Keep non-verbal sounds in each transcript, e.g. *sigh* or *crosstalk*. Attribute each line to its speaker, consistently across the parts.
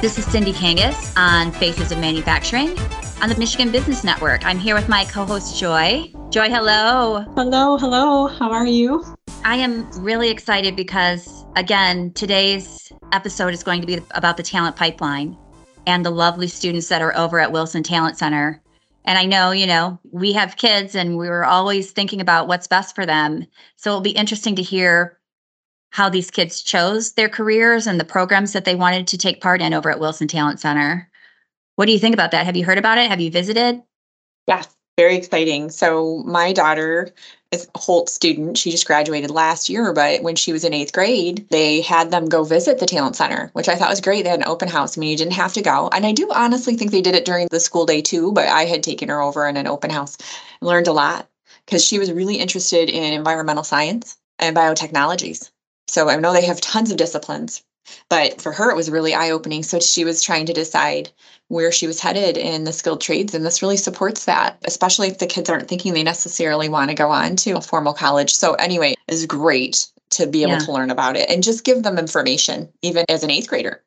Speaker 1: This is Cindy Kangas on Faces of Manufacturing on the Michigan Business Network. I'm here with my co host, Joy. Joy, hello.
Speaker 2: Hello, hello. How are you?
Speaker 1: I am really excited because, again, today's episode is going to be about the talent pipeline and the lovely students that are over at Wilson Talent Center. And I know, you know, we have kids and we were always thinking about what's best for them. So it'll be interesting to hear how these kids chose their careers and the programs that they wanted to take part in over at Wilson Talent Center. What do you think about that? Have you heard about it? Have you visited?
Speaker 2: Yes, very exciting. So my daughter is a Holt student. She just graduated last year, but when she was in eighth grade, they had them go visit the talent center, which I thought was great. They had an open house. I mean, you didn't have to go. And I do honestly think they did it during the school day too, but I had taken her over in an open house and learned a lot because she was really interested in environmental science and biotechnologies. So I know they have tons of disciplines, but for her, it was really eye opening. So she was trying to decide where she was headed in the skilled trades. And this really supports that, especially if the kids aren't thinking they necessarily want to go on to a formal college. So, anyway, it's great to be able yeah. to learn about it and just give them information, even as an eighth grader.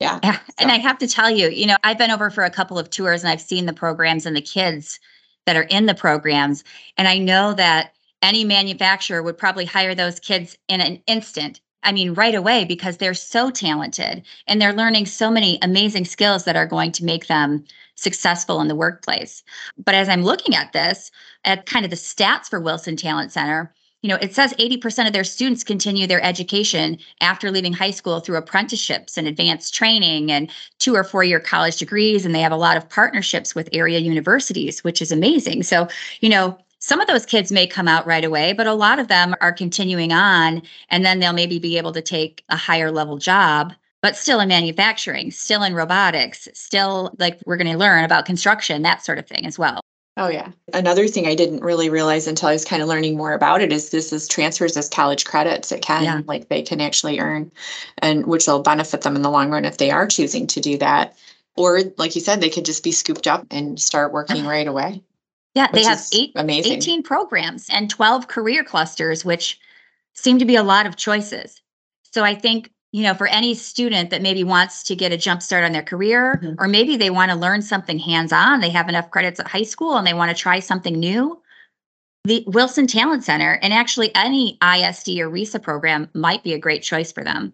Speaker 2: Yeah.
Speaker 1: yeah. So. And I have to tell you, you know, I've been over for a couple of tours and I've seen the programs and the kids that are in the programs. And I know that any manufacturer would probably hire those kids in an instant. I mean, right away, because they're so talented and they're learning so many amazing skills that are going to make them successful in the workplace. But as I'm looking at this, at kind of the stats for Wilson Talent Center, you know, it says 80% of their students continue their education after leaving high school through apprenticeships and advanced training and two or four year college degrees. And they have a lot of partnerships with area universities, which is amazing. So, you know, some of those kids may come out right away, but a lot of them are continuing on and then they'll maybe be able to take a higher level job, but still in manufacturing, still in robotics, still like we're going to learn about construction, that sort of thing as well.
Speaker 2: Oh yeah. Another thing I didn't really realize until I was kind of learning more about it is this is transfers as college credits. It can yeah. like they can actually earn and which will benefit them in the long run if they are choosing to do that. Or like you said, they could just be scooped up and start working right away.
Speaker 1: Yeah, they have eight, 18 programs and 12 career clusters, which seem to be a lot of choices. So I think, you know, for any student that maybe wants to get a jump start on their career, mm-hmm. or maybe they want to learn something hands on, they have enough credits at high school and they want to try something new. The Wilson Talent Center and actually any ISD or RESA program might be a great choice for them.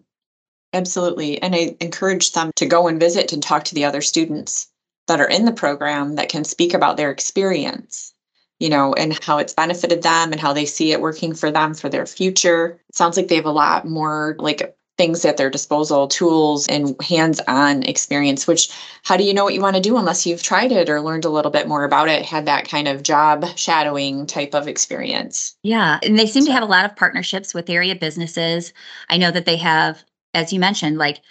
Speaker 2: Absolutely. And I encourage them to go and visit and talk to the other students that are in the program that can speak about their experience you know and how it's benefited them and how they see it working for them for their future. It sounds like they have a lot more like things at their disposal tools and hands-on experience which how do you know what you want to do unless you've tried it or learned a little bit more about it had that kind of job shadowing type of experience?
Speaker 1: Yeah and they seem to have a lot of partnerships with area businesses. I know that they have as you mentioned like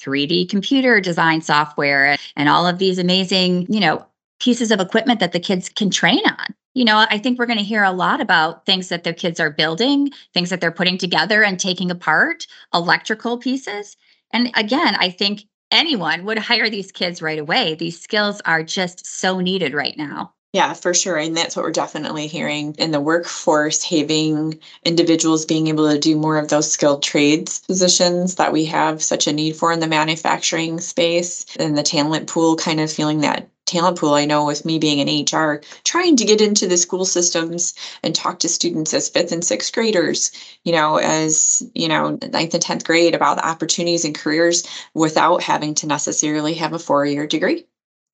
Speaker 1: 3D computer design software and all of these amazing, you know, pieces of equipment that the kids can train on. You know, I think we're going to hear a lot about things that the kids are building, things that they're putting together and taking apart, electrical pieces. And again, I think anyone would hire these kids right away. These skills are just so needed right now.
Speaker 2: Yeah, for sure. And that's what we're definitely hearing in the workforce, having individuals being able to do more of those skilled trades positions that we have such a need for in the manufacturing space and the talent pool, kind of feeling that talent pool. I know with me being in HR, trying to get into the school systems and talk to students as fifth and sixth graders, you know, as, you know, ninth and 10th grade about the opportunities and careers without having to necessarily have a four year degree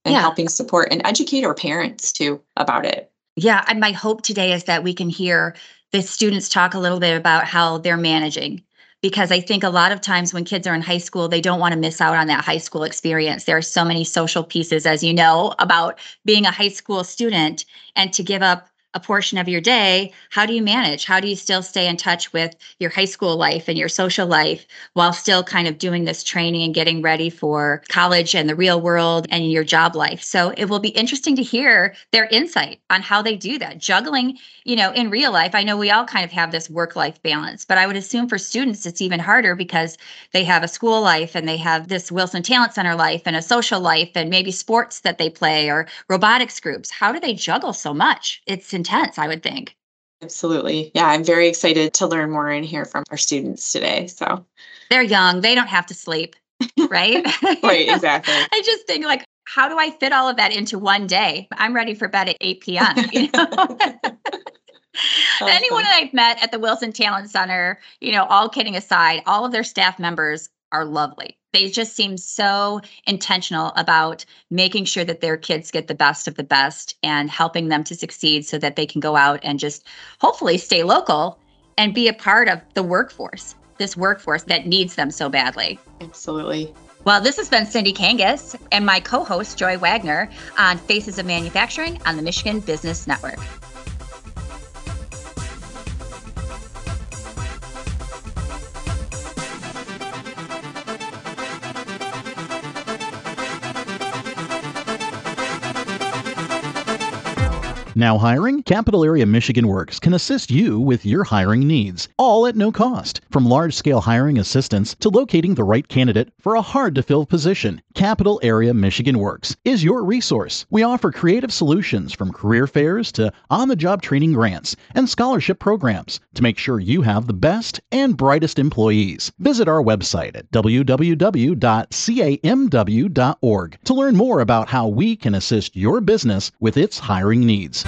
Speaker 2: and yeah. helping support and educate our parents too about it.
Speaker 1: Yeah, and my hope today is that we can hear the students talk a little bit about how they're managing because I think a lot of times when kids are in high school, they don't want to miss out on that high school experience. There are so many social pieces, as you know, about being a high school student and to give up a portion of your day, how do you manage? How do you still stay in touch with your high school life and your social life while still kind of doing this training and getting ready for college and the real world and your job life? So it will be interesting to hear their insight on how they do that. Juggling, you know, in real life, I know we all kind of have this work life balance, but I would assume for students it's even harder because they have a school life and they have this Wilson Talent Center life and a social life and maybe sports that they play or robotics groups. How do they juggle so much? It's intense, I would think.
Speaker 2: Absolutely. Yeah, I'm very excited to learn more and hear from our students today. So
Speaker 1: they're young, they don't have to sleep. right? *laughs*
Speaker 2: right, exactly. *laughs*
Speaker 1: I just think like, how do I fit all of that into one day? I'm ready for bed at 8 p.m. *laughs* You know? Anyone that I've met at the Wilson Talent Center, you know, all kidding aside, all of their staff members are lovely. They just seem so intentional about making sure that their kids get the best of the best and helping them to succeed so that they can go out and just hopefully stay local and be a part of the workforce, this workforce that needs them so badly.
Speaker 2: Absolutely.
Speaker 1: Well, this has been Cindy Kangas and my co host, Joy Wagner, on Faces of Manufacturing on the Michigan Business Network.
Speaker 3: Now hiring? Capital Area Michigan Works can assist you with your hiring needs, all at no cost. From large scale hiring assistance to locating the right candidate for a hard to fill position, Capital Area Michigan Works is your resource. We offer creative solutions from career fairs to on the job training grants and scholarship programs to make sure you have the best and brightest employees. Visit our website at www.camw.org to learn more about how we can assist your business with its hiring needs.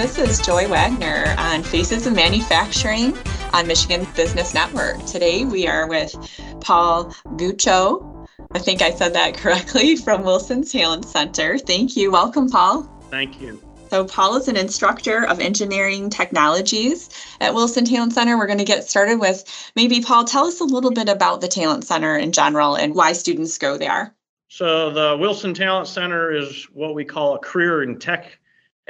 Speaker 2: This is Joy Wagner on Faces of Manufacturing on Michigan Business Network. Today we are with Paul Gucho. I think I said that *laughs* correctly from Wilson Talent Center. Thank you. Welcome, Paul.
Speaker 4: Thank you.
Speaker 2: So, Paul is an instructor of engineering technologies at Wilson Talent Center. We're going to get started with maybe, Paul, tell us a little bit about the Talent Center in general and why students go there.
Speaker 4: So, the Wilson Talent Center is what we call a career and tech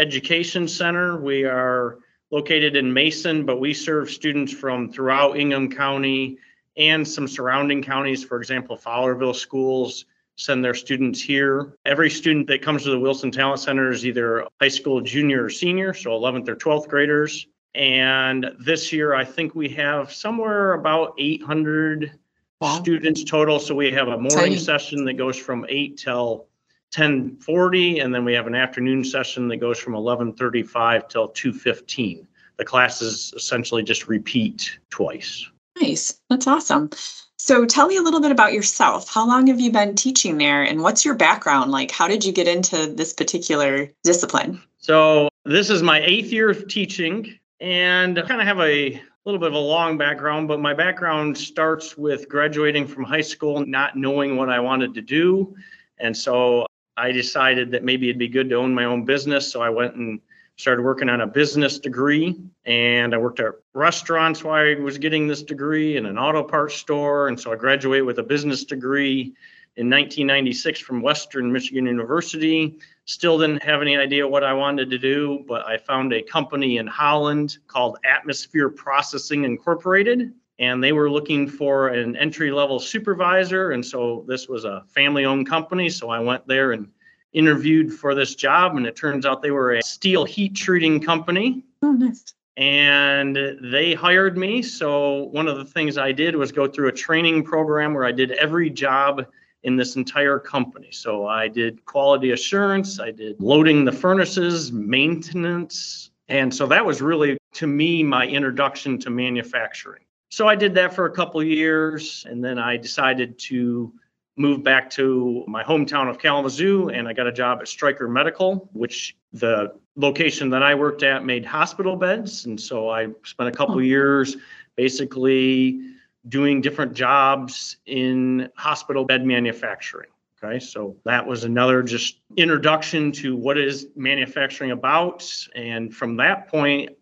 Speaker 4: education center. We are located in Mason, but we serve students from throughout Ingham County and some surrounding counties, for example, Fowlerville schools send their students here. Every student that comes to the Wilson Talent Center is either high school junior or senior, so 11th or 12th graders. And this year, I think we have somewhere about 800 wow. students total. So we have a morning session that goes from 8 till 1040, and then we have an afternoon session that goes from 1135 till 215. The classes essentially just repeat twice.
Speaker 2: Nice. That's awesome. So tell me a little bit about yourself. How long have you been teaching there and what's your background? Like, how did you get into this particular discipline?
Speaker 4: So, this is my eighth year of teaching and I kind of have a little bit of a long background, but my background starts with graduating from high school, not knowing what I wanted to do. And so I decided that maybe it'd be good to own my own business. So I went and started working on a business degree and I worked at restaurants while I was getting this degree and an auto parts store. And so I graduated with a business degree in 1996 from Western Michigan University. Still didn't have any idea what I wanted to do, but I found a company in Holland called Atmosphere Processing Incorporated. And they were looking for an entry level supervisor. And so this was a family owned company. So I went there and interviewed for this job, and it turns out they were a steel heat treating company.
Speaker 2: Oh, nice.
Speaker 4: And they hired me. So, one of the things I did was go through a training program where I did every job in this entire company. So, I did quality assurance, I did loading the furnaces, maintenance. And so, that was really, to me, my introduction to manufacturing. So, I did that for a couple years, and then I decided to moved back to my hometown of Kalamazoo and I got a job at Stryker Medical, which the location that I worked at made hospital beds. And so I spent a couple oh. years basically doing different jobs in hospital bed manufacturing. Okay, so that was another just introduction to what is manufacturing about. And from that point,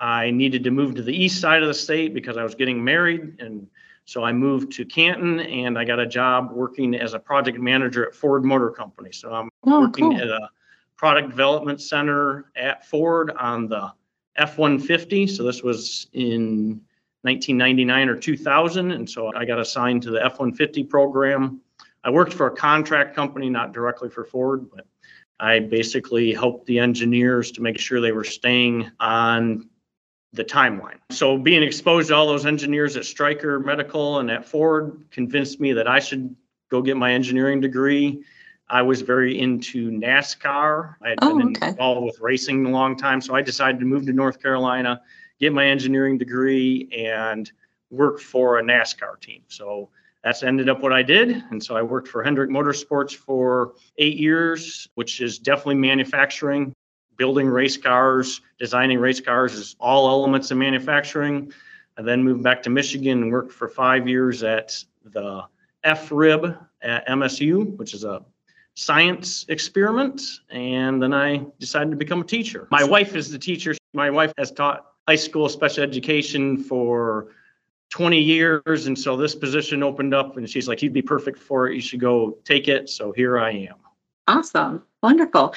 Speaker 4: I needed to move to the east side of the state because I was getting married and so I moved to Canton and I got a job working as a project manager at Ford Motor Company. So I'm oh, working cool. at a product development center at Ford on the F 150. So this was in 1999 or 2000. And so I got assigned to the F 150 program. I worked for a contract company, not directly for Ford, but I basically helped the engineers to make sure they were staying on the timeline. So being exposed to all those engineers at Stryker Medical and at Ford convinced me that I should go get my engineering degree. I was very into NASCAR. I had
Speaker 2: Oh,
Speaker 4: been
Speaker 2: okay.
Speaker 4: involved with racing a long time, so I decided to move to North Carolina, get my engineering degree, and work for a NASCAR team. So that's ended up what I did. And so I worked for Hendrick Motorsports for eight years, which is definitely manufacturing, building race cars, designing race cars is all elements of manufacturing. I then moved back to Michigan and worked for five years at the FRIB at MSU, which is a science experiment. And then I decided to become a teacher. My wife is the teacher. My wife has taught high school special education for 20 years. And so this position opened up and she's like, you'd be perfect for it. You should go take it. So here I am.
Speaker 2: Awesome. Wonderful.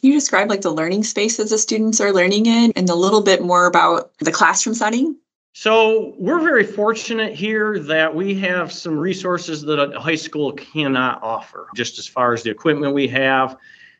Speaker 2: Can you describe like the learning spaces the students are learning in and a little bit more about the classroom setting?
Speaker 4: So we're very fortunate here that we have some resources that a high school cannot offer, just as far as the equipment we have.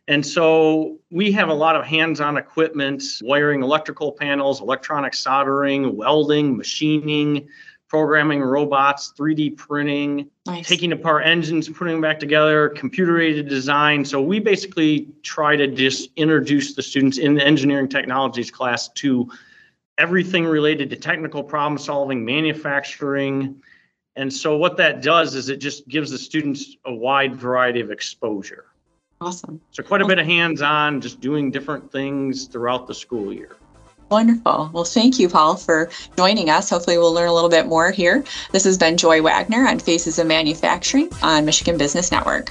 Speaker 4: And so we have a lot of hands-on equipment, wiring electrical panels, electronic soldering, welding, machining, programming robots, 3D printing,
Speaker 2: Nice.
Speaker 4: taking apart engines, putting them back together, computer aided design. So we basically try to just introduce the students in the engineering technologies class to everything related to technical problem solving, manufacturing. And so what that does is it just gives the students a wide variety of exposure.
Speaker 2: Awesome.
Speaker 4: So quite a bit of hands-on, just doing different things throughout the school year.
Speaker 2: Wonderful. Well, thank you, Paul, for joining us. Hopefully, we'll learn a little bit more here. This has been Joy Wagner on Faces of Manufacturing on Michigan Business Network.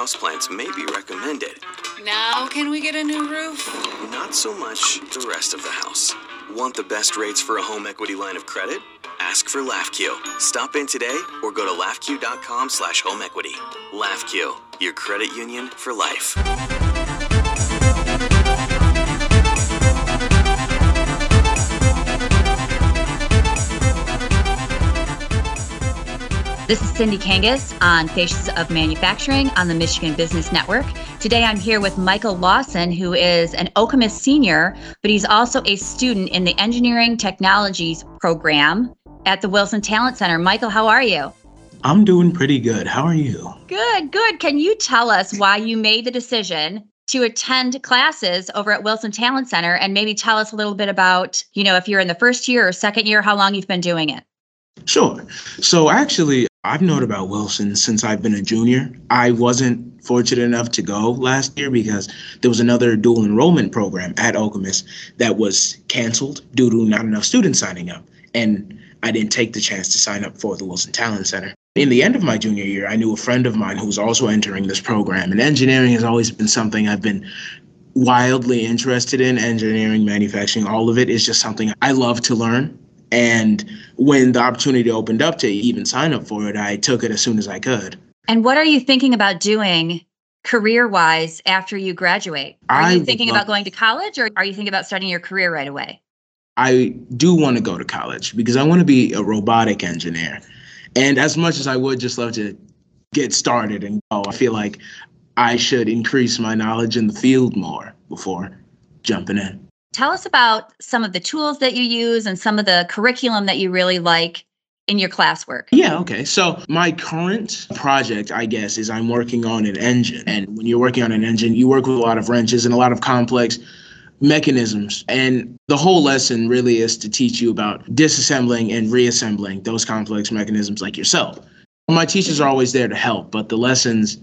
Speaker 5: Houseplants may be recommended,
Speaker 6: Now, can we get a new roof?
Speaker 5: not so much the rest of the house. Want the best rates for a home equity line of credit? Ask for LAFCU. Stop in today or go to lafcu.com slash home equity. LAFCU, your credit union for life.
Speaker 1: This is Cindy Kangas on Faces of Manufacturing on the Michigan Business Network. Today I'm here with Michael Lawson, who is an Okemos senior, but he's also a student in the Engineering Technologies program at the Wilson Talent Center. Michael, how are you?
Speaker 7: I'm doing pretty good. How are you?
Speaker 1: Good, good. Can you tell us why you made the decision to attend classes over at Wilson Talent Center and maybe tell us a little bit about, you know, if you're in the first year or second year, how long you've been doing it?
Speaker 7: Sure. So actually, I've known about Wilson since I've been a junior. I wasn't fortunate enough to go last year because there was another dual enrollment program at Okemos that was canceled due to not enough students signing up. And I didn't take the chance to sign up for the Wilson Talent Center. In the end of my junior year, I knew a friend of mine who was also entering this program. And engineering has always been something I've been wildly interested in. Engineering, manufacturing, all of it is just something I love to learn. And when the opportunity opened up to even sign up for it, I took it as soon as I could.
Speaker 1: And what are you thinking about doing career wise after you graduate? Are
Speaker 7: I
Speaker 1: you thinking
Speaker 7: love-
Speaker 1: about going to college or are you thinking about starting your career right away?
Speaker 7: I do want to go to college because I want to be a robotic engineer. And as much as I would just love to get started and go, I feel like I should increase my knowledge in the field more before jumping in.
Speaker 1: Tell us about some of the tools that you use and some of the curriculum that you really like in your classwork.
Speaker 7: Yeah, okay. So my current project, I guess, is I'm working on an engine. And when you're working on an engine, you work with a lot of wrenches and a lot of complex mechanisms. And the whole lesson really is to teach you about disassembling and reassembling those complex mechanisms like yourself. My teachers are always there to help, but the lesson's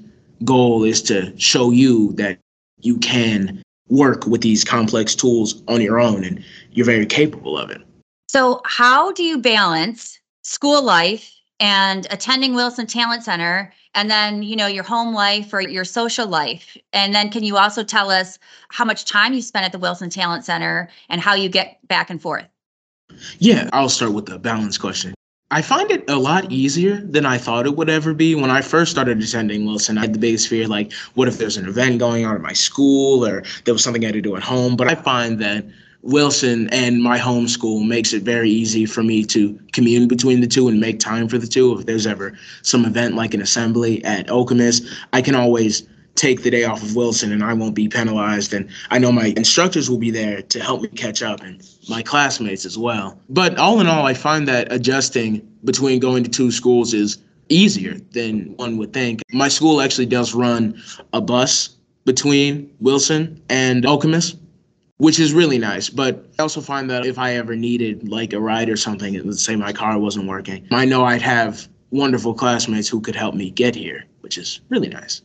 Speaker 7: goal is to show you that you can work with these complex tools on your own and you're very capable of it.
Speaker 1: So, how do you balance school life and attending Wilson Talent Center and then, you know, your home life or your social life? And then can you also tell us how much time you spend at the Wilson Talent Center and how you get back and forth?
Speaker 7: Yeah, I'll start with the balance question. I find it a lot easier than I thought it would ever be. When I first started attending Wilson, I had the biggest fear like, what if there's an event going on at my school or there was something I had to do at home? But I find that Wilson and my home school makes it very easy for me to commune between the two and make time for the two. If there's ever some event like an assembly at Okemos, I can always take the day off of Wilson and I won't be penalized. And I know my instructors will be there to help me catch up and my classmates as well. But all in all, I find that adjusting between going to two schools is easier than one would think. My school actually does run a bus between Wilson and Okemos, which is really nice. But I also find that if I ever needed like a ride or something, let's say my car wasn't working, I know I'd have wonderful classmates who could help me get here, which is really nice.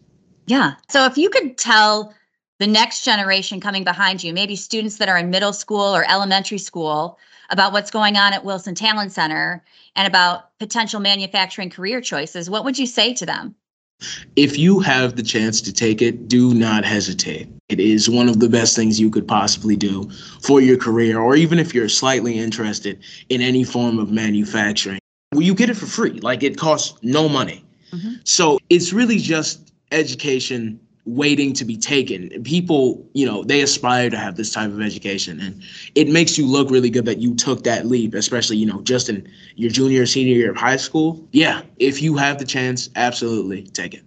Speaker 1: Yeah. So if you could tell the next generation coming behind you, maybe students that are in middle school or elementary school, about what's going on at Wilson Talent Center and about potential manufacturing career choices, what would you say to them?
Speaker 7: If you have the chance to take it, do not hesitate. It is one of the best things you could possibly do for your career, or even if you're slightly interested in any form of manufacturing. Well, you get it for free, like it costs no money. Mm-hmm. So it's really just education waiting to be taken. People, you know, they aspire to have this type of education and it makes you look really good that you took that leap, especially, you know, just in your junior or senior year of high school. Yeah, if you have the chance, absolutely take it.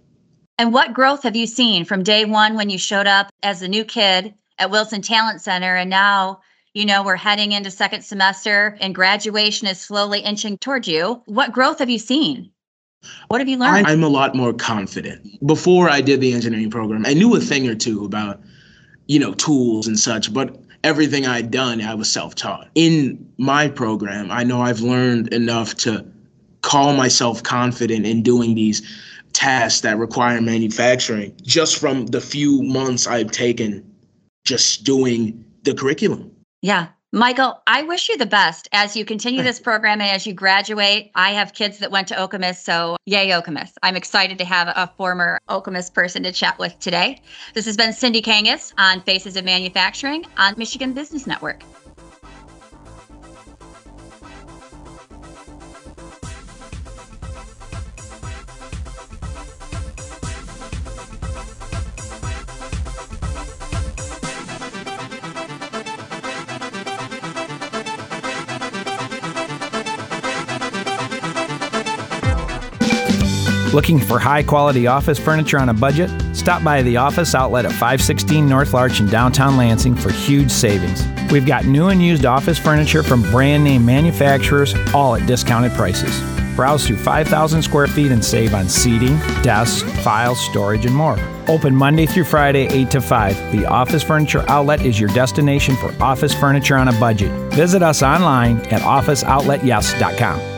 Speaker 1: And what growth have you seen from day 1 when you showed up as a new kid at Wilson Talent Center and now you know, we're heading into second semester and graduation is slowly inching towards you. What growth have you seen? What have you learned?
Speaker 7: I'm a lot more confident. Before I did the engineering program, I knew a thing or two about, you know, tools and such, but everything I'd done, I was self taught. In my program, I know I've learned enough to call myself confident in doing these tasks that require manufacturing just from the few months I've taken just doing the curriculum.
Speaker 1: Yeah. Michael, I wish you the best as you continue this *laughs* program and as you graduate. I have kids that went to Okemos, so yay, Okemos. I'm excited to have a former Okemos person to chat with today. This has been Cindy Kangas on Faces of Manufacturing on Michigan Business Network.
Speaker 8: Looking for high quality office furniture on a budget? Stop by the office outlet at 516 North Larch in downtown Lansing for huge savings. We've got new and used office furniture from brand name manufacturers, all at discounted prices. Browse through 5,000 square feet and save on seating, desks, files, storage, and more. Open Monday through Friday, 8 to 5. The Office Furniture Outlet is your destination for office furniture on a budget. Visit us online at officeoutletyes.com.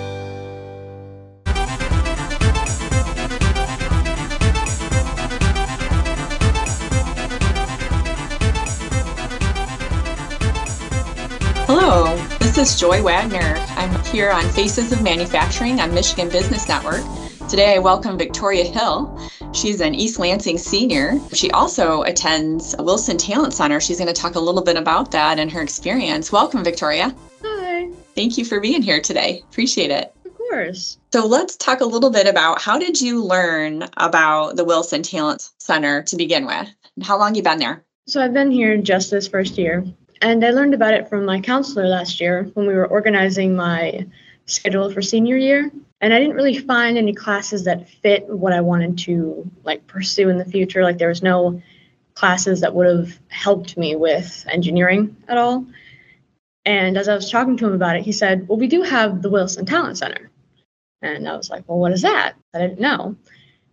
Speaker 2: This is Joy Wagner. I'm here on Faces of Manufacturing on Michigan Business Network. Today, I welcome Victoria Hill. She's an East Lansing senior. She also attends Wilson Talent Center. She's going to talk a little bit about that and her experience. Welcome, Victoria.
Speaker 9: Hi.
Speaker 2: Thank you for being here today. Appreciate it.
Speaker 9: Of course.
Speaker 2: So, let's talk a little bit about how did you learn about the Wilson Talent Center to begin with? How long you been there?
Speaker 9: So, I've been here just this first year. And I learned about it from my counselor last year when we were organizing my schedule for senior year. And I didn't really find any classes that fit what I wanted to like pursue in the future. Like there was no classes that would have helped me with engineering at all. And as I was talking to him about it, he said, Well, we do have the Wilson Talent Center. And I was like, Well, what is that? I didn't know.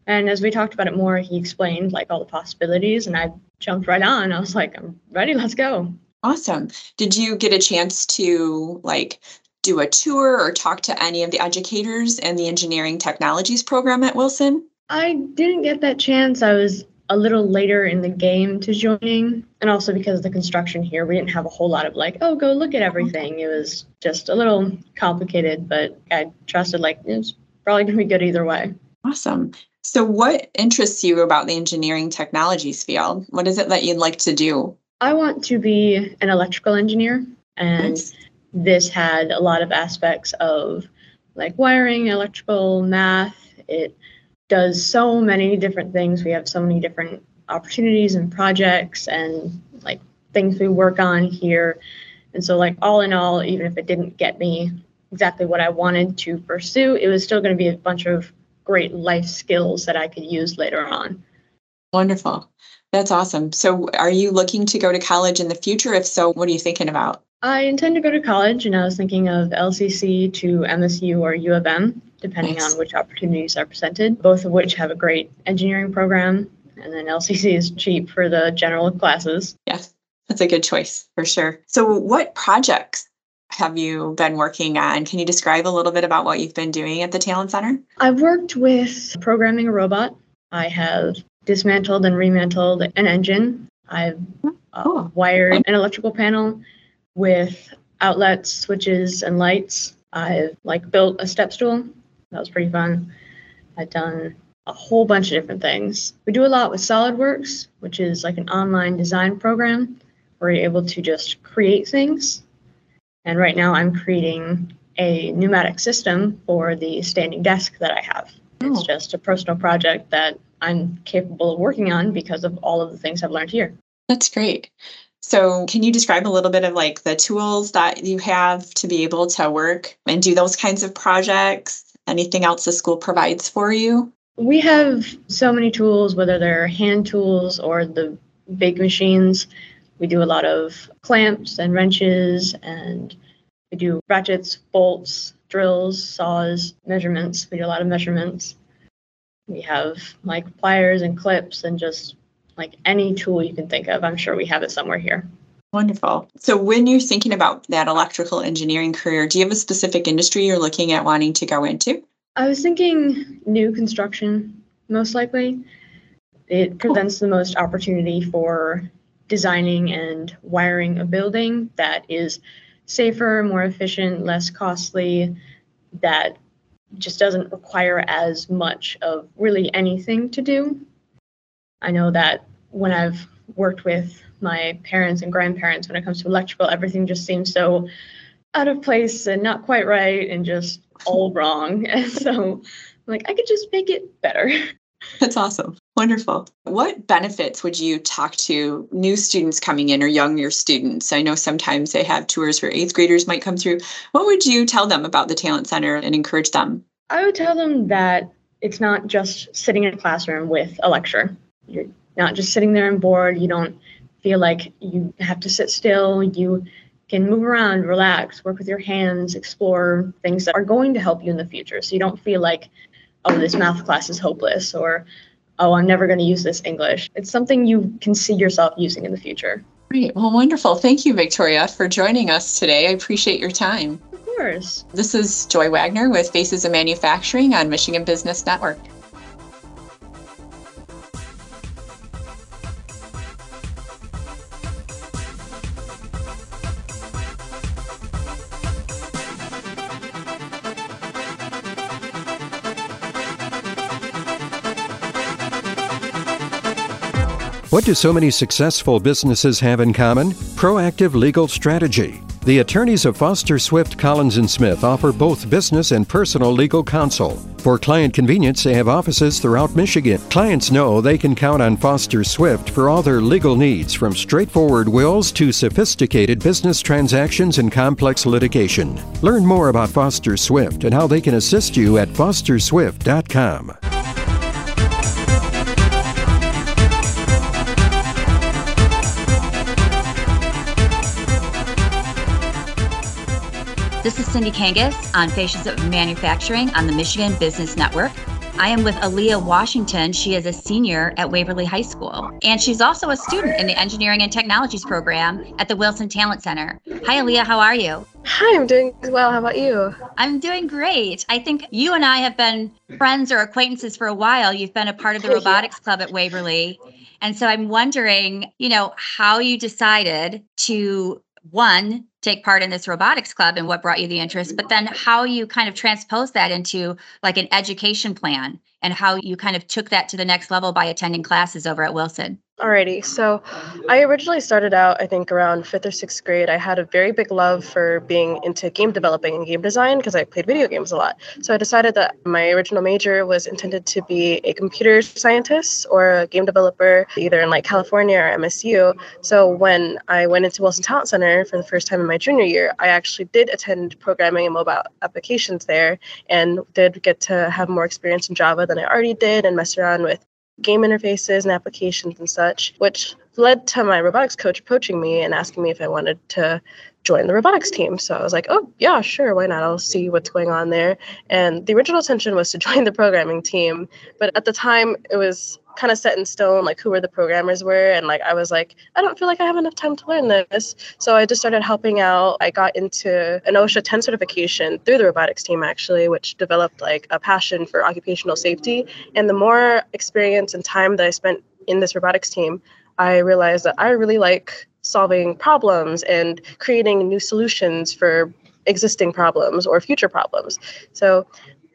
Speaker 9: And as we talked about it more, he explained like all the possibilities, and I jumped right on. I was like, I'm ready, let's go.
Speaker 2: Awesome. Did you get a chance to like do a tour or talk to any of the educators in the engineering technologies program at Wilson?
Speaker 9: I didn't get that chance. I was a little later in the game to joining, and also because of the construction here, we didn't have a whole lot of like, oh, go look at oh. everything. It was just a little complicated, but I trusted like it's probably going to be good either way.
Speaker 2: Awesome. So, what interests you about the engineering technologies field? What is it that you'd like to do?
Speaker 9: I want to be an electrical engineer, and nice. this had a lot of aspects of like wiring, electrical, math. It does so many different things. We have so many different opportunities and projects and like things we work on here. And so, like, all in all, even if it didn't get me exactly what I wanted to pursue, it was still going to be a bunch of great life skills that I could use later on.
Speaker 2: Wonderful. That's awesome. So, are you looking to go to college in the future? If so, what are you thinking about?
Speaker 9: I intend to go to college, and I was thinking of LCC to MSU or U of M, depending
Speaker 2: Nice.
Speaker 9: on which opportunities are presented, both of which have a great engineering program. And then LCC is cheap for the general classes.
Speaker 2: Yes, that's a good choice for sure. So, what projects have you been working on? Can you describe a little bit about what you've been doing at the Talent Center?
Speaker 9: I've worked with programming a robot. I have dismantled and remantled an engine. I've uh,
Speaker 2: Cool.
Speaker 9: wired an electrical panel with outlets, switches, and lights. I've like built a step stool. That was pretty fun. I've done a whole bunch of different things. We do a lot with SolidWorks, which is like an online design program where you're able to just create things. And right now I'm creating a pneumatic system for the standing desk that I have. It's
Speaker 2: Oh.
Speaker 9: just a personal project that I'm capable of working on because of all of the things I've learned here.
Speaker 2: That's great. So, can you describe a little bit of like the tools that you have to be able to work and do those kinds of projects? Anything else the school provides for you?
Speaker 9: We have so many tools, whether they're hand tools or the big machines. We do a lot of clamps and wrenches, and we do ratchets, bolts, drills, saws, measurements. We do a lot of measurements. We have like pliers and clips and just like any tool you can think of. I'm sure we have it somewhere here.
Speaker 2: Wonderful. So, when you're thinking about that electrical engineering career, do you have a specific industry you're looking at wanting to go into?
Speaker 9: I was thinking new construction, most likely. It presents the most opportunity for designing and wiring a building that is safer, more efficient, less costly, that just doesn't require as much of really anything to do. I know that when I've worked with my parents and grandparents, when it comes to electrical, everything just seems so out of place and not quite right and just all wrong. *laughs* And so, like, I could just make it better. *laughs*
Speaker 2: That's awesome. Wonderful. What benefits would you talk to new students coming in or younger students? I know sometimes they have tours where eighth graders might come through. What would you tell them about the Talent Center and encourage them?
Speaker 9: I would tell them that it's not just sitting in a classroom with a lecture. You're not just sitting there and bored. You don't feel like you have to sit still. You can move around, relax, work with your hands, explore things that are going to help you in the future. So you don't feel like, oh, this math class is hopeless or, oh, I'm never going to use this English. It's something you can see yourself using in the future.
Speaker 2: Great. Well, wonderful. Thank you, Victoria, for joining us today. I appreciate your time.
Speaker 9: Of course.
Speaker 2: This is Joy Wagner with Faces of Manufacturing on Michigan Business Network.
Speaker 10: What do so many successful businesses have in common? Proactive legal strategy. The attorneys of Foster Swift Collins and Smith offer both business and personal legal counsel. For client convenience, they have offices throughout Michigan. Clients know they can count on Foster Swift for all their legal needs, from straightforward wills to sophisticated business transactions and complex litigation. Learn more about Foster Swift and how they can assist you at fosterswift.com.
Speaker 1: This is Cindy Kangas on Faces of Manufacturing on the Michigan Business Network. I am with Aaliyah Washington. She is a senior at Waverly High School, and she's also a student in the Engineering and Technologies program at the Wilson Talent Center. Hi, Aaliyah. How are you?
Speaker 11: Hi, I'm doing well. How about you?
Speaker 1: I'm doing great. I think you and I have been friends or acquaintances for a while. You've been a part of the *laughs*
Speaker 11: Yeah.
Speaker 1: robotics club at Waverly. And so I'm wondering, you know, how you decided to one, take part in this robotics club and what brought you the interest, but then how you kind of transposed that into like an education plan and how you kind of took that to the next level by attending classes over at Wilson.
Speaker 11: Alrighty, so I originally started out, I think, around fifth or sixth grade. I had a very big love for being into game developing and game design because I played video games a lot. So I decided that my original major was intended to be a computer scientist or a game developer, either in like California or MSU. So when I went into Wilson Talent Center for the first time in my junior year, I actually did attend programming and mobile applications there and did get to have more experience in Java than I already did and mess around with game interfaces and applications and such, which led to my robotics coach approaching me and asking me if I wanted to join the robotics team. So I was like, oh, yeah, sure, why not? I'll see what's going on there. And the original intention was to *laughs* join the programming team. But at the time, it was kind of set in stone, like who were the programmers were. And like, I was like, I don't feel like I have enough time to learn this. So I just started helping out. I got into an OSHA 10 certification through the robotics team, actually, which developed like a passion for occupational safety. And the more experience and time that I spent in this robotics team, I realized that I really like solving problems and creating new solutions for existing problems or future problems. So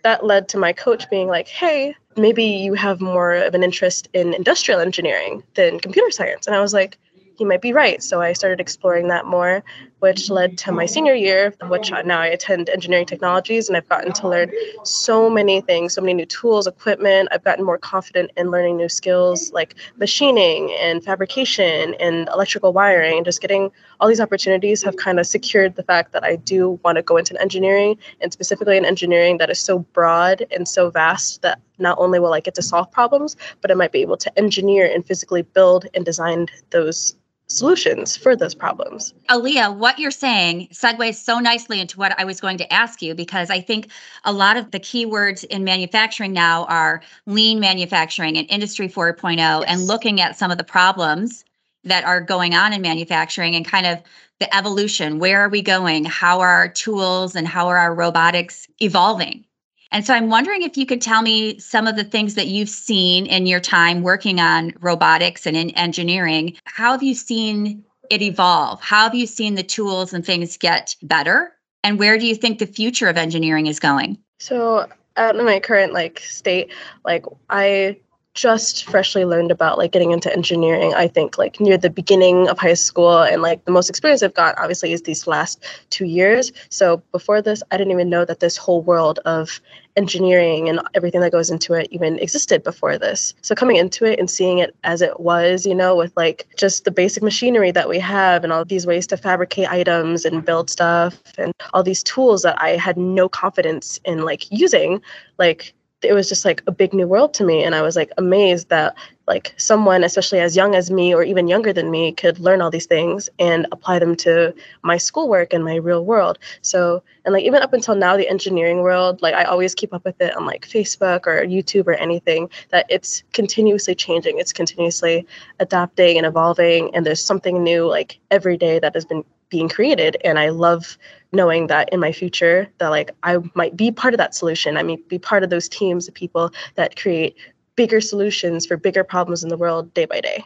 Speaker 11: that led to my coach being like, hey, maybe you have more of an interest in industrial engineering than computer science. And I was like, he might be right. So I started exploring that more, which led to my senior year, which now I attend engineering technologies, and I've gotten to learn so many things, so many new tools, equipment. I've gotten more confident in learning new skills like machining and fabrication and electrical wiring. Just getting all these opportunities have kind of secured the fact that I do want to go into engineering, and specifically an engineering that is so broad and so vast that not only will I get to solve problems, but I might be able to engineer and physically build and design those solutions for those problems.
Speaker 1: Aaliyah, what you're saying segues so nicely into what I was going to ask you because I think a lot of the keywords in manufacturing now are lean manufacturing and industry 4.0 yes. and looking at some of the problems that are going on in manufacturing and kind of the evolution. Where are we going? How are our tools and how are our robotics evolving? And so I'm wondering if you could tell me some of the things that you've seen in your time working on robotics and in engineering. How have you seen it evolve? How have you seen the tools and things get better? And where do you think the future of engineering is going?
Speaker 11: So, at my current like state, like I just freshly learned about like getting into engineering i think like near the beginning of high school and like the most experience i've got obviously is these last two years. So before this i didn't even know that this whole world of engineering and everything that goes into it even existed before this. So coming into it and seeing it as it was you know with like just the basic machinery that we have and all these ways to fabricate items and build stuff and all these tools that i had no confidence in like using like it was just like a big new world to me and i was like amazed that like someone especially as young as me or even younger than me could learn all these things and apply them to my schoolwork and my real world. So and like even up until now the engineering world like i always keep up with it on like facebook or youtube or anything that it's continuously changing it's continuously adapting and evolving and there's something new like every day that has been being created and i love knowing that in my future that like i might be part of that solution. I might be part of those teams of people that create bigger solutions for bigger problems in the world day by day.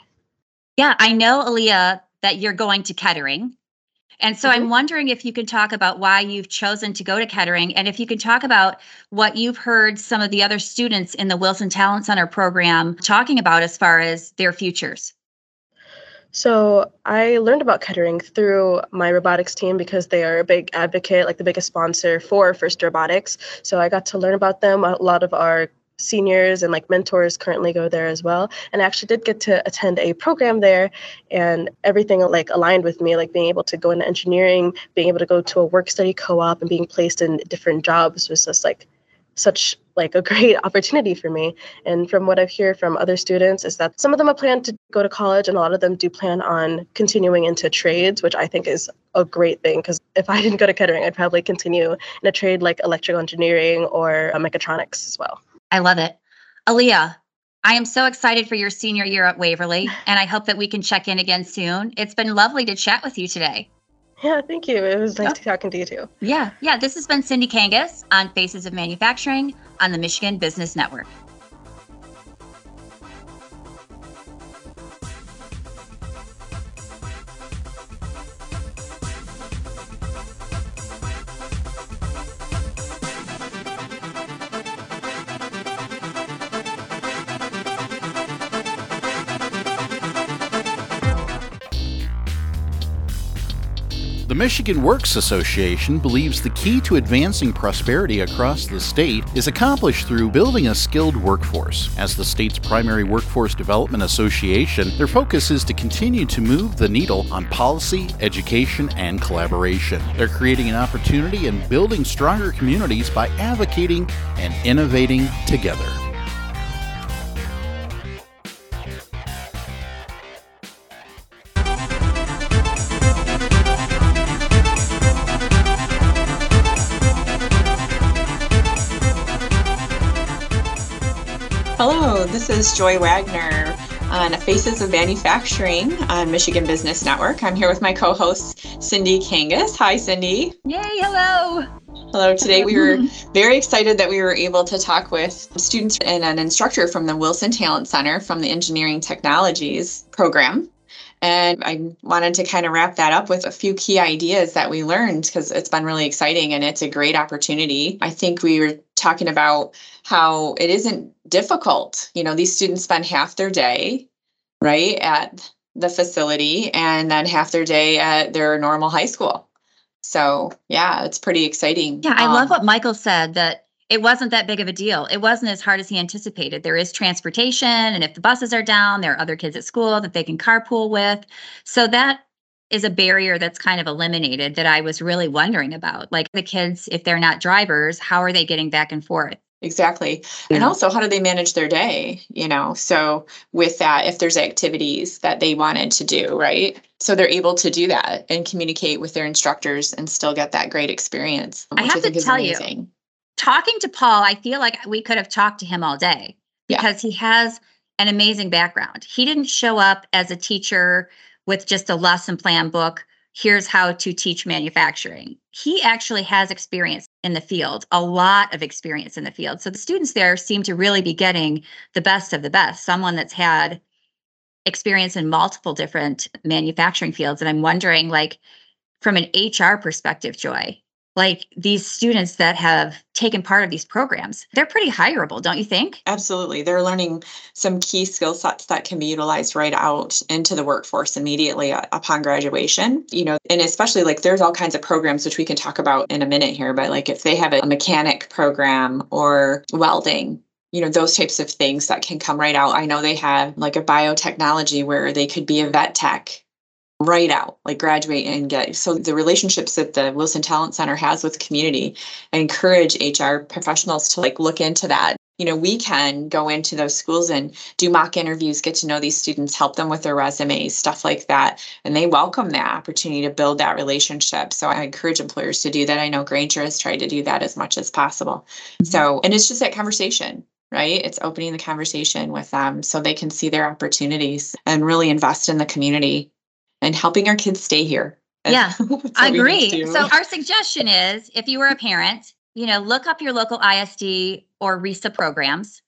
Speaker 1: Yeah i know aaliyah that you're going to kettering. And so mm-hmm. i'm wondering if you can talk about why you've chosen to go to kettering and if you can talk about what you've heard some of the other students in the wilson talent center program talking about as far as their futures
Speaker 11: so I learned about Kettering through my robotics team because they are a big advocate, like the biggest sponsor for First Robotics. So I got to learn about them. A lot of our seniors and like mentors currently go there as well and I actually did get to attend a program there and everything like aligned with me like being able to go into engineering being able to go to a work study co-op and being placed in different jobs was just like such like a great *laughs* opportunity for me. And from what I've heard from other students is that some of them have planned to go to college and a lot of them do plan on continuing into trades, which I think is a great thing because if I didn't go to Kettering, I'd probably continue in a trade like electrical engineering or uh, mechatronics as well.
Speaker 1: I love it. Aaliyah, I am so excited for your senior year at Waverly, and I hope that we can check in again soon. It's been lovely to chat with you today.
Speaker 11: Yeah, thank you. It was nice oh. talking to you too.
Speaker 1: Yeah, yeah. This has been Cindy Kangas on Faces of Manufacturing on the Michigan Business Network.
Speaker 3: The Michigan Works Association believes the key to advancing prosperity across the state is accomplished through building a skilled workforce. As the state's primary workforce development association, their focus is to continue to move the needle on policy, education, and collaboration. They're creating an opportunity and building stronger communities by advocating and innovating together.
Speaker 2: Is Joy Wagner on Faces of Manufacturing on Michigan Business Network. I'm here with my co host, Cindy Kangas. Hi, Cindy.
Speaker 1: Yay, hello.
Speaker 2: Hello. Today we were *laughs* very excited that we were able to talk with students and an instructor from the Wilson Talent Center from the Engineering Technologies program. And I wanted to kind of wrap that up with a few key ideas that we learned because it's been really exciting and it's a great opportunity. I think we were talking about how it isn't difficult. You know, these students spend half their day, right, at the facility and then half their day at their normal high school. So, yeah, it's pretty exciting.
Speaker 1: Yeah, I love
Speaker 2: Um,
Speaker 1: what Michael said that it wasn't that big of a deal. It wasn't as hard as he anticipated. There is transportation, and if the buses are down, there are other kids at school that they can carpool with. So that is a barrier that's kind of eliminated that I was really wondering about. Like the kids, if they're not drivers, how are they getting back and forth?
Speaker 2: Exactly. And also, how do they manage their day? You know, so with that, if there's activities that they wanted to do, right? So they're able to do that and communicate with their instructors and still get that great experience.
Speaker 1: I have to
Speaker 2: think is
Speaker 1: tell you,
Speaker 2: amazing.
Speaker 1: Talking to Paul, I feel like we could have talked to him all day
Speaker 2: Yeah.
Speaker 1: because he has an amazing background. He didn't show up as a teacher with just a lesson plan book. Here's how to teach manufacturing. He actually has experience in the field, a lot of experience in the field. So the students there seem to really be getting the best of the best, someone that's had experience in multiple different manufacturing fields. And I'm wondering, like, from an HR perspective, Joy, like these students that have taken part of these programs, they're pretty hireable, don't you think?
Speaker 2: Absolutely. They're learning some key skill sets that can be utilized right out into the workforce immediately upon graduation. You know, and especially like there's all kinds of programs which we can talk about in a minute here, but like if they have a mechanic program or welding, you know, those types of things that can come right out. I know they have like a biotechnology where they could be a vet tech right out, like graduate and get. So the relationships that the Wilson Talent Center has with community, I encourage HR professionals to like look into that. You know, we can go into those schools and do mock interviews, get to know these students, help them with their resumes, stuff like that. And they welcome that opportunity to build that relationship. So I encourage employers to do that. I know Granger has tried to do that as much as possible. Mm-hmm. So, and it's just that conversation right? It's opening the conversation with them so they can see their opportunities and really invest in the community and helping our kids stay here.
Speaker 1: Yeah, *laughs* I agree. So our suggestion is if you were a parent, you know, look up your local ISD or RESA programs.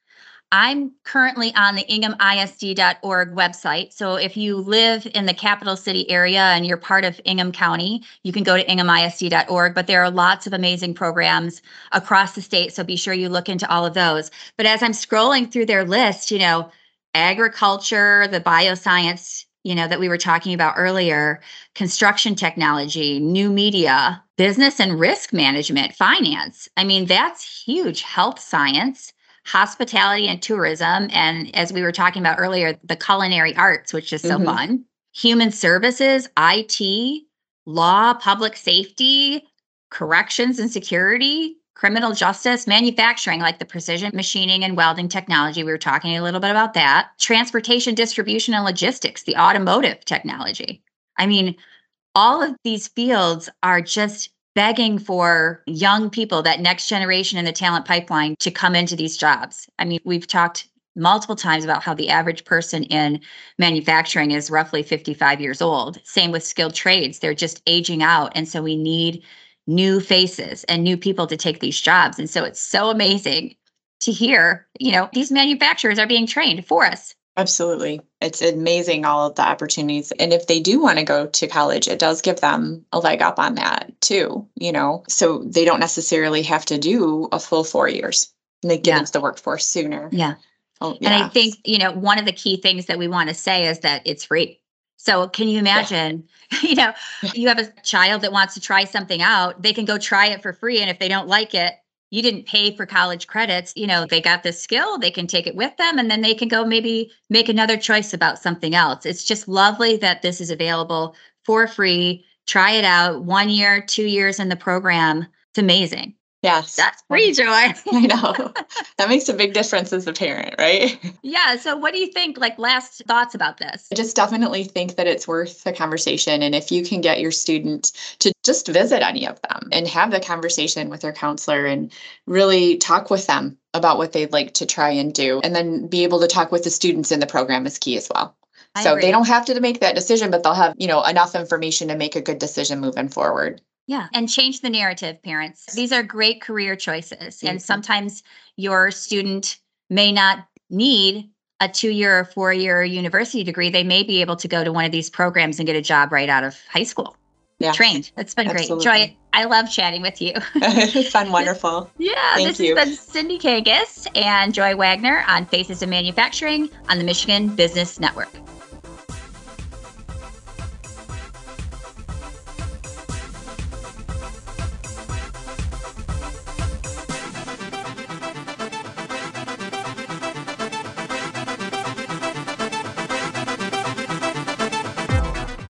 Speaker 1: I'm currently on the inghamisd.org website. So if you live in the capital city area and you're part of Ingham County, you can go to inghamisd.org. But there are lots of amazing programs across the state. So be sure you look into all of those. But as I'm scrolling through their list, you know, agriculture, the bioscience, you know, that we were talking about earlier, construction technology, new media, business and risk management, finance. I mean, that's huge. Health science, hospitality and tourism. And as we were talking about earlier, the culinary arts, which is so
Speaker 2: Mhm.
Speaker 1: fun, human services, IT, law, public safety, corrections and security, criminal justice, manufacturing, like the precision machining and welding technology. We were talking a little bit about that. Transportation, distribution, and logistics, the automotive technology. I mean, all of these fields are just begging for young people, that next generation in the talent pipeline, to come into these jobs. I mean, we've talked multiple times about how the average person in manufacturing is roughly 55 years old. Same with skilled trades, they're just aging out. And so we need new faces and new people to take these jobs. And so it's so amazing to hear, you know, these manufacturers are being trained for us.
Speaker 2: Absolutely. It's amazing all of the opportunities. And if they do want to go to college, it does give them a leg up on that too, you know. So they don't necessarily have to do a full four years. And they get
Speaker 1: Yeah.
Speaker 2: into the workforce sooner.
Speaker 1: Yeah.
Speaker 2: Oh, yeah.
Speaker 1: And I think, you know, one of the key things that we want to say is that it's free. So can you imagine, *laughs* you know, *laughs* you have a child that wants to try something out, they can go try it for free. And if they don't like it, you didn't pay for college credits. You know, they got this skill, they can take it with them, and then they can go maybe make another choice about something else. It's just lovely that this is available for free. Try it out one year, two years in the program. It's amazing.
Speaker 2: Yes.
Speaker 1: That's *laughs* free, Joy. *laughs*
Speaker 2: I know. that makes a big difference as a parent, right? *laughs*
Speaker 1: Yeah. So, what do you think? Like, last thoughts about this?
Speaker 2: I just definitely think that it's worth the conversation. And if you can get your student to just visit any of them and have the conversation with their counselor and really talk with them about what they'd like to try and do, and then be able to talk with the students in the program is key as well.
Speaker 1: I
Speaker 2: so
Speaker 1: agree.
Speaker 2: they don't have to make that decision, but they'll have, you know, enough information to make a good decision moving forward.
Speaker 1: Yeah. And change the narrative, parents. These are great career choices. And sometimes your student may not need a two year or four year university degree. They may be able to go to one of these programs and get a job right out of high school.
Speaker 2: Yeah.
Speaker 1: Trained. It's been great. Joy, I love chatting with you. *laughs*
Speaker 2: it's been *laughs* wonderful.
Speaker 1: Yeah,
Speaker 2: Thank
Speaker 1: this
Speaker 2: you.
Speaker 1: has been Cindy Kangas and Joy Wagner on Faces of Manufacturing on the Michigan Business Network.